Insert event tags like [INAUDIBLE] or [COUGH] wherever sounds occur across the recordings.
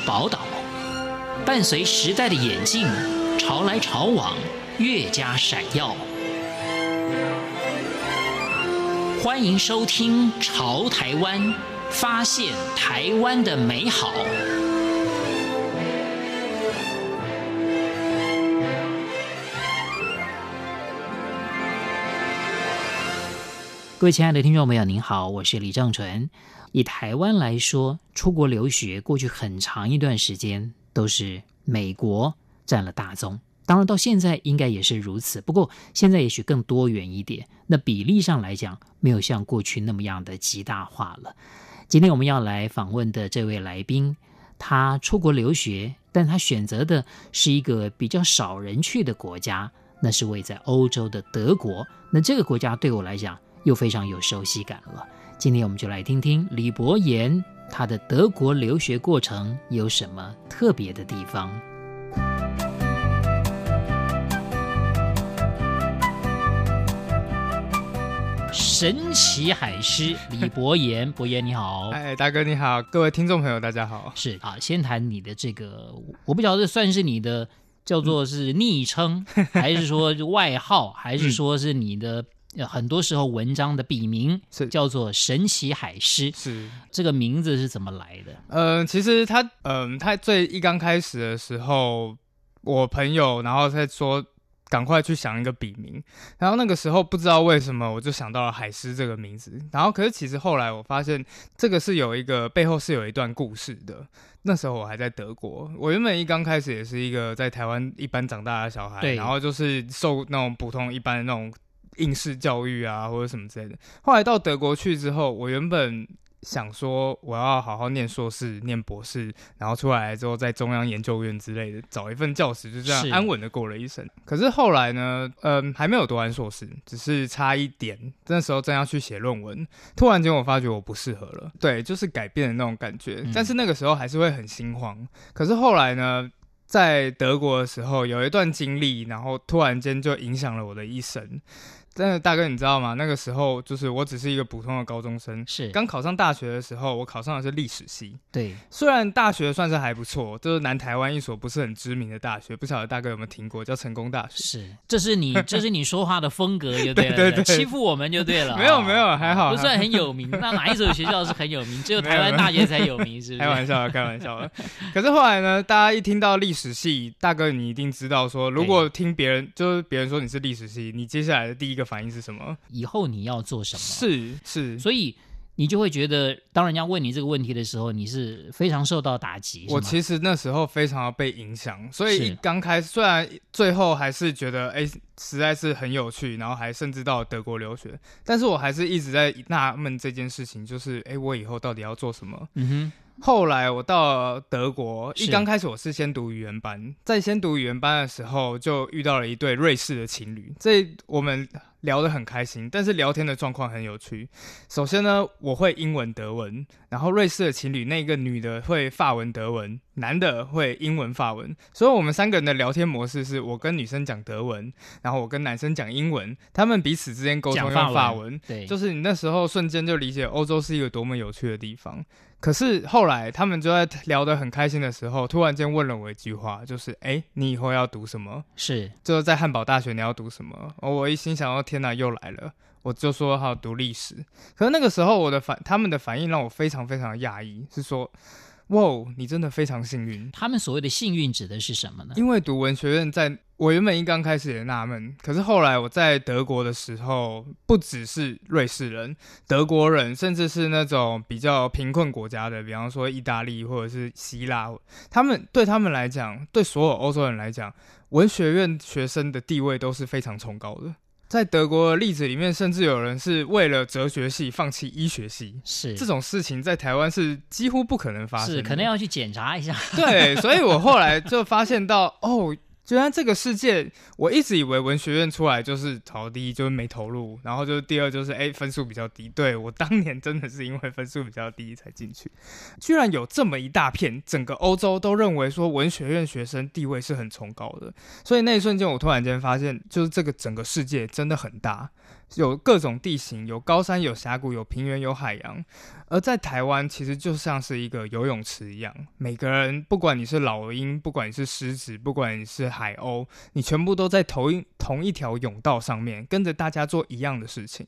宝岛，伴随时代的演进，潮来潮往，越加闪耀。欢迎收听《潮台湾》，发现台湾的美好。各位亲爱的听众朋友，您好，我是李正淳。以台湾来说，出国留学过去很长一段时间都是美国占了大宗，当然到现在应该也是如此。不过现在也许更多元一点，那比例上来讲，没有像过去那么样的极大化了。今天我们要来访问的这位来宾，他出国留学，但他选择的是一个比较少人去的国家，那是位在欧洲的德国。那这个国家对我来讲，又非常有熟悉感了。今天我们就来听听李博言他的德国留学过程有什么特别的地方。神奇海狮李 [LAUGHS] 博言，博言你好，哎，大哥你好，各位听众朋友大家好。是啊，先谈你的这个，我不晓得这算是你的叫做是昵称，嗯、[LAUGHS] 还是说外号，还是说是你的。很多时候文章的笔名是叫做神奇海狮，是这个名字是怎么来的？嗯、呃，其实他，嗯、呃，他最一刚开始的时候，我朋友然后在说，赶快去想一个笔名，然后那个时候不知道为什么我就想到了海狮这个名字，然后可是其实后来我发现这个是有一个背后是有一段故事的。那时候我还在德国，我原本一刚开始也是一个在台湾一般长大的小孩，然后就是受那种普通一般的那种。应试教育啊，或者什么之类的。后来到德国去之后，我原本想说我要好好念硕士、念博士，然后出来之后在中央研究院之类的找一份教职，就这样安稳的过了一生。可是后来呢，嗯，还没有读完硕士，只是差一点。那时候正要去写论文，突然间我发觉我不适合了，对，就是改变的那种感觉。嗯、但是那个时候还是会很心慌。可是后来呢，在德国的时候有一段经历，然后突然间就影响了我的一生。真的，大哥，你知道吗？那个时候就是我只是一个普通的高中生，是刚考上大学的时候，我考上的是历史系。对，虽然大学算是还不错，就是南台湾一所不是很知名的大学，不晓得大哥有没有听过，叫成功大学。是，这是你，[LAUGHS] 这是你说话的风格就对了，对对对，欺负我们就对了。没有没有，还好，不算很有名。那哪一所学校是很有名？只有台湾大学才有名，是不是？[LAUGHS] 开玩笑，开玩笑。可是后来呢，大家一听到历史系，大哥你一定知道说，如果听别人就是别人说你是历史系，你接下来的第一个反应是什么？以后你要做什么？是是，所以你就会觉得，当人家问你这个问题的时候，你是非常受到打击。我其实那时候非常要被影响，所以刚开始虽然最后还是觉得哎，实在是很有趣，然后还甚至到德国留学，但是我还是一直在纳闷这件事情，就是哎，我以后到底要做什么？嗯哼。后来我到德国，一刚开始我是先读语言班，在先读语言班的时候，就遇到了一对瑞士的情侣，这我们聊得很开心，但是聊天的状况很有趣。首先呢，我会英文、德文，然后瑞士的情侣那个女的会法文、德文，男的会英文、法文，所以我们三个人的聊天模式是我跟女生讲德文，然后我跟男生讲英文，他们彼此之间沟通用法文，对，就是你那时候瞬间就理解欧洲是一个多么有趣的地方。可是后来，他们就在聊得很开心的时候，突然间问了我一句话，就是：“哎，你以后要读什么？”是，就是在汉堡大学你要读什么？哦，我一心想要，天哪，又来了！我就说好读历史。可是那个时候，我的反他们的反应让我非常非常讶异，是说。哇，你真的非常幸运。他们所谓的幸运指的是什么呢？因为读文学院在，在我原本一刚开始也纳闷，可是后来我在德国的时候，不只是瑞士人、德国人，甚至是那种比较贫困国家的，比方说意大利或者是希腊，他们对他们来讲，对所有欧洲人来讲，文学院学生的地位都是非常崇高的。在德国的例子里面，甚至有人是为了哲学系放弃医学系，是这种事情在台湾是几乎不可能发生，是可能要去检查一下。对，所以我后来就发现到，哦。居然这个世界，我一直以为文学院出来就是考第一就是没投入，然后就是第二就是哎分数比较低。对，我当年真的是因为分数比较低才进去，居然有这么一大片，整个欧洲都认为说文学院学生地位是很崇高的。所以那一瞬间，我突然间发现，就是这个整个世界真的很大。有各种地形，有高山，有峡谷，有平原，有海洋。而在台湾，其实就像是一个游泳池一样，每个人，不管你是老鹰，不管你是狮子，不管你是海鸥，你全部都在同一同一条泳道上面，跟着大家做一样的事情。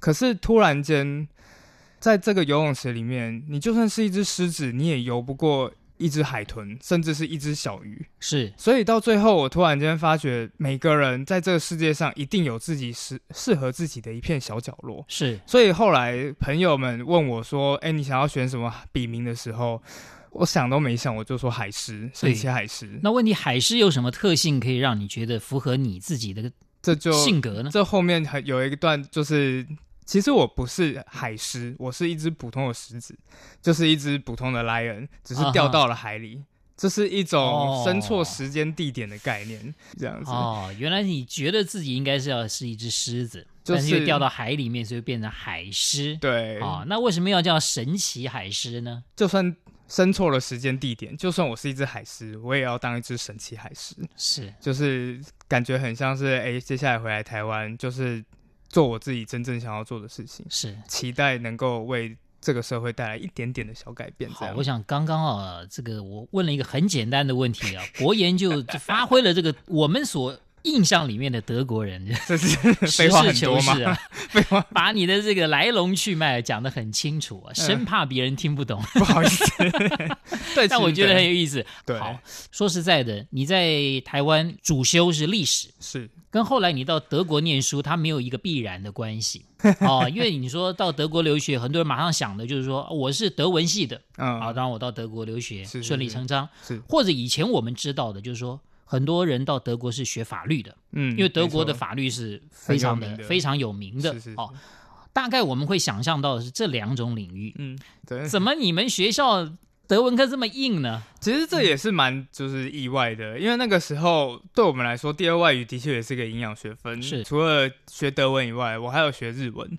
可是突然间，在这个游泳池里面，你就算是一只狮子，你也游不过。一只海豚，甚至是一只小鱼，是。所以到最后，我突然间发觉，每个人在这个世界上一定有自己适适合自己的一片小角落。是。所以后来朋友们问我说：“哎，你想要选什么笔名的时候，我想都没想，我就说海狮，神奇海狮。”那问题，海狮有什么特性可以让你觉得符合你自己的这就性格呢？这后面还有一段就是。其实我不是海狮，我是一只普通的狮子，就是一只普通的 lion，只是掉到了海里。Uh huh. 这是一种生错时间地点的概念，这样子。哦，原来你觉得自己应该是要是一只狮子，就是、但是又掉到海里面，所以变成海狮。对。哦，那为什么要叫神奇海狮呢？就算生错了时间地点，就算我是一只海狮，我也要当一只神奇海狮。是，就是感觉很像是，哎，接下来回来台湾就是。做我自己真正想要做的事情，是期待能够为这个社会带来一点点的小改变。好，我想刚刚啊，这个我问了一个很简单的问题啊，国研就发挥了这个我们所。印象里面的德国人，[LAUGHS] 这是？实事求是啊，废话，把你的这个来龙去脉讲得很清楚啊，生怕别人听不懂。不好意思，对，[LAUGHS] 但我觉得很有意思。对，好，说实在的，你在台湾主修是历史，是跟后来你到德国念书，它没有一个必然的关系 [LAUGHS] 哦。因为你说到德国留学，很多人马上想的就是说我是德文系的，嗯，好，当然我到德国留学顺理成章，是或者以前我们知道的就是说。很多人到德国是学法律的，嗯，因为德国的法律是非常的，的非常有名的，哦。大概我们会想象到的是这两种领域，嗯，对。怎么你们学校德文课这么硬呢？其实这也是蛮就是意外的，因为那个时候对我们来说，第二外语的确也是个营养学分。是，除了学德文以外，我还有学日文。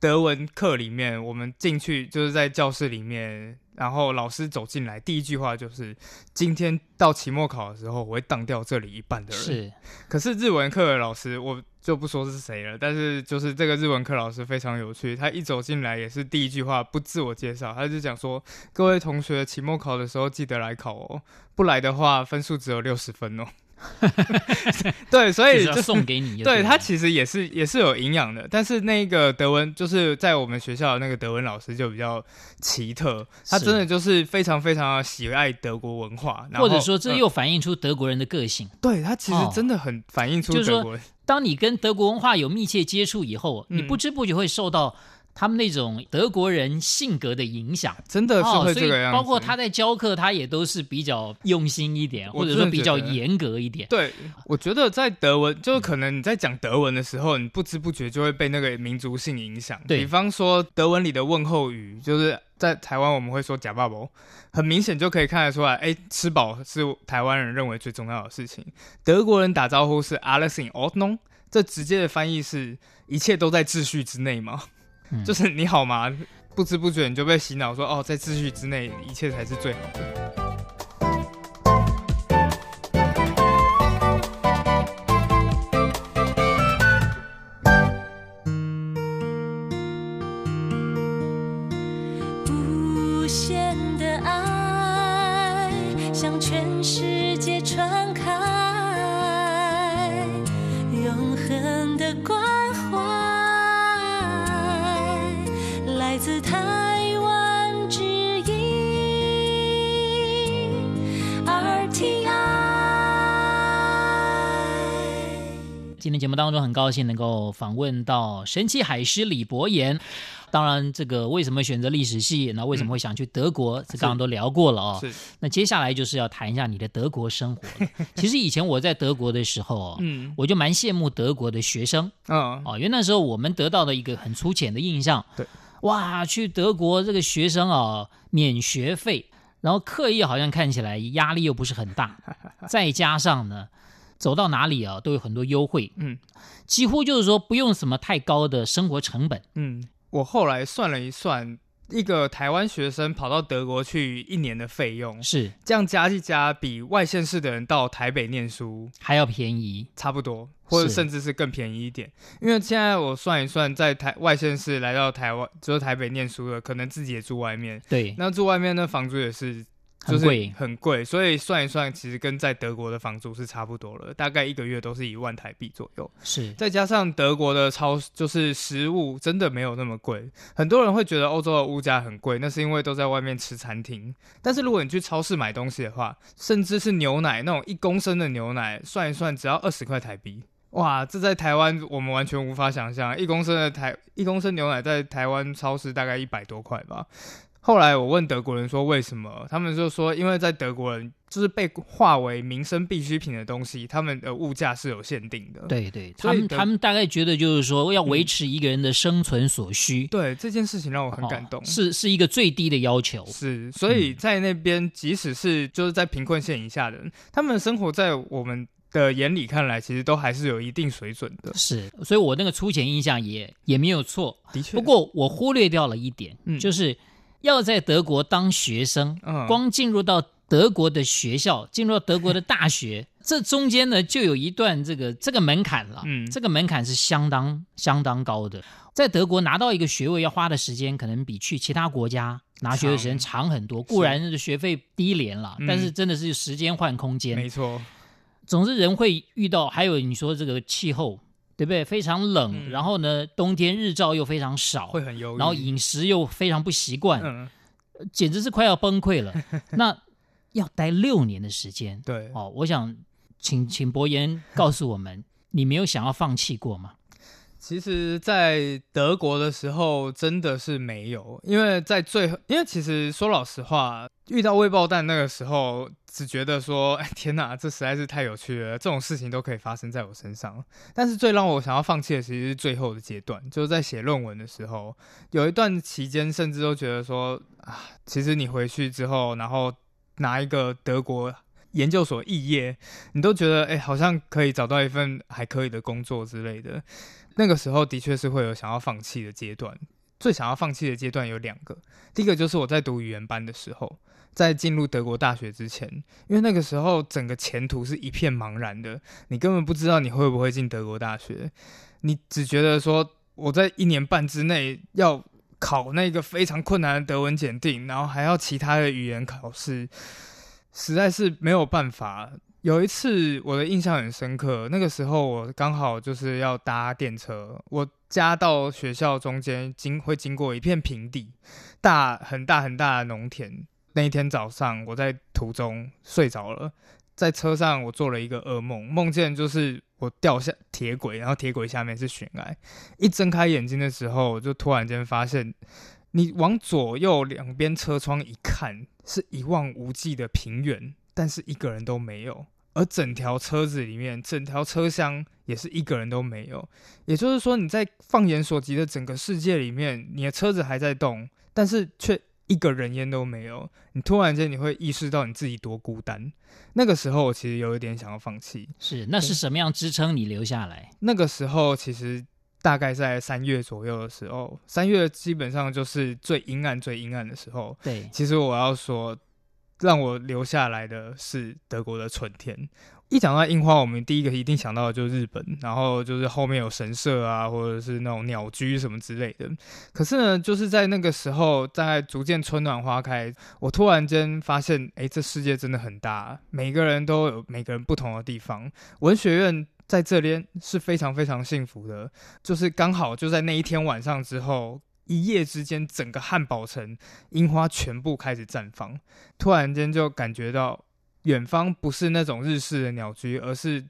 德文课里面，我们进去就是在教室里面，然后老师走进来，第一句话就是：“今天到期末考的时候，我会当掉这里一半的人。”是。可是日文课的老师，我就不说是谁了，但是就是这个日文课老师非常有趣，他一走进来也是第一句话不自我介绍，他就讲说：“各位同学，期末考的时候记得来考哦，不来的话分数只有六十分哦。” [LAUGHS] 对，所以就要送给你。[LAUGHS] 对，他其实也是也是有营养的，但是那个德文就是在我们学校的那个德文老师就比较奇特，他真的就是非常非常喜爱德国文化，或者说这又反映出德国人的个性。嗯、对，他其实真的很反映出德国人。就是说，当你跟德国文化有密切接触以后，嗯、你不知不觉会受到。他们那种德国人性格的影响，真的是会这个样子。哦、包括他在教课，他也都是比较用心一点，或者说比较严格一点。对，我觉得在德文，就可能你在讲德文的时候，你不知不觉就会被那个民族性影响。对，比方说德文里的问候语，就是在台湾我们会说“假爸爸”，很明显就可以看得出来，哎，吃饱是台湾人认为最重要的事情。德国人打招呼是 “alles in Ordnung”，这直接的翻译是一切都在秩序之内吗？就是你好吗？不知不觉你就被洗脑说哦，在秩序之内，一切才是最好的。今天节目当中很高兴能够访问到神奇海狮李博言。当然，这个为什么选择历史系，那为什么会想去德国？这刚刚都聊过了哦。是。那接下来就是要谈一下你的德国生活。[LAUGHS] 其实以前我在德国的时候，嗯，我就蛮羡慕德国的学生。嗯。哦，因为那时候我们得到的一个很粗浅的印象，对，哇，去德国这个学生啊，免学费，然后课业好像看起来压力又不是很大，[LAUGHS] 再加上呢。走到哪里啊，都有很多优惠，嗯，几乎就是说不用什么太高的生活成本，嗯。我后来算了一算，一个台湾学生跑到德国去一年的费用是这样加一加，比外县市的人到台北念书还要便宜，差不多，或者甚至是更便宜一点。因为现在我算一算，在台外县市来到台湾，就是台北念书的，可能自己也住外面。对，那住外面那房租也是。就是很贵，所以算一算，其实跟在德国的房租是差不多了，大概一个月都是一万台币左右。是，再加上德国的超，就是食物真的没有那么贵。很多人会觉得欧洲的物价很贵，那是因为都在外面吃餐厅。但是如果你去超市买东西的话，甚至是牛奶那种一公升的牛奶，算一算只要二十块台币。哇，这在台湾我们完全无法想象，一公升的台一公升牛奶在台湾超市大概一百多块吧。后来我问德国人说为什么，他们就说因为在德国人就是被划为民生必需品的东西，他们的物价是有限定的。对对，他们他们大概觉得就是说要维持一个人的生存所需。嗯、对这件事情让我很感动，哦、是是一个最低的要求。是，所以在那边即使是就是在贫困线以下的人，他们的生活在我们的眼里看来，其实都还是有一定水准的。是，所以我那个粗浅印象也也没有错。的确，不过我忽略掉了一点，嗯，就是。要在德国当学生，光进入到德国的学校，进入到德国的大学，[LAUGHS] 这中间呢就有一段这个这个门槛了。嗯，这个门槛是相当相当高的。在德国拿到一个学位要花的时间，可能比去其他国家拿学位时间长很多。固然是学费低廉了，但是真的是时间换空间。没错。总之人会遇到，还有你说这个气候。对不对？非常冷，嗯，然后呢，冬天日照又非常少，会很忧郁。然后饮食又非常不习惯，嗯，简直是快要崩溃了。[LAUGHS] 那要待六年的时间，对哦，我想请请博言告诉我们，你没有想要放弃过吗？其实，在德国的时候真的是没有，因为在最后，因为其实说老实话，遇到未爆弹那个时候，只觉得说，哎，天哪，这实在是太有趣了，这种事情都可以发生在我身上。但是最让我想要放弃的，其实是最后的阶段，就是在写论文的时候，有一段期间，甚至都觉得说，啊，其实你回去之后，然后拿一个德国研究所肄业，你都觉得，哎，好像可以找到一份还可以的工作之类的。那个时候的确是会有想要放弃的阶段，最想要放弃的阶段有两个。第一个就是我在读语言班的时候，在进入德国大学之前，因为那个时候整个前途是一片茫然的，你根本不知道你会不会进德国大学，你只觉得说我在一年半之内要考那个非常困难的德文检定，然后还要其他的语言考试，实在是没有办法。有一次，我的印象很深刻。那个时候，我刚好就是要搭电车，我家到学校中间经会经过一片平地，大很大很大的农田。那一天早上，我在途中睡着了，在车上我做了一个噩梦，梦见就是我掉下铁轨，然后铁轨下面是悬崖。一睁开眼睛的时候，我就突然间发现，你往左右两边车窗一看，是一望无际的平原。但是一个人都没有，而整条车子里面，整条车厢也是一个人都没有。也就是说，你在放眼所及的整个世界里面，你的车子还在动，但是却一个人烟都没有。你突然间你会意识到你自己多孤单。那个时候，我其实有一点想要放弃。是，那是什么样支撑你留下来？那个时候，其实大概在三月左右的时候，三月基本上就是最阴暗、最阴暗的时候。对，其实我要说。让我留下来的是德国的春天。一讲到樱花，我们第一个一定想到的就是日本，然后就是后面有神社啊，或者是那种鸟居什么之类的。可是呢，就是在那个时候，在逐渐春暖花开，我突然间发现，哎，这世界真的很大，每个人都有每个人不同的地方。文学院在这边是非常非常幸福的，就是刚好就在那一天晚上之后。一夜之间，整个汉堡城樱花全部开始绽放。突然间就感觉到，远方不是那种日式的鸟居，而是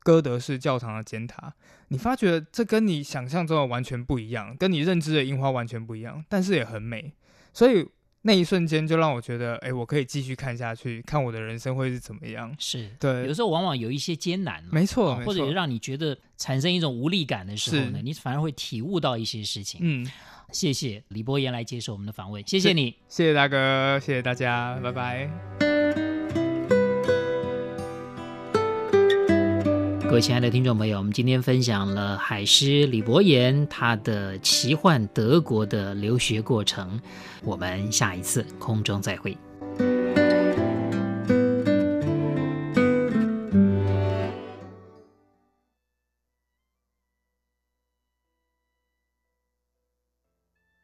哥德式教堂的尖塔。你发觉这跟你想象中的完全不一样，跟你认知的樱花完全不一样，但是也很美。所以那一瞬间就让我觉得，哎，我可以继续看下去，看我的人生会是怎么样。是对，有时候往往有一些艰难，没错，或者让你觉得产生一种无力感的时候呢，你反而会体悟到一些事情。嗯。谢谢李博言来接受我们的访问，谢谢你，谢谢大哥，谢谢大家，拜拜。各位亲爱的听众朋友，我们今天分享了海狮李博言他的奇幻德国的留学过程，我们下一次空中再会。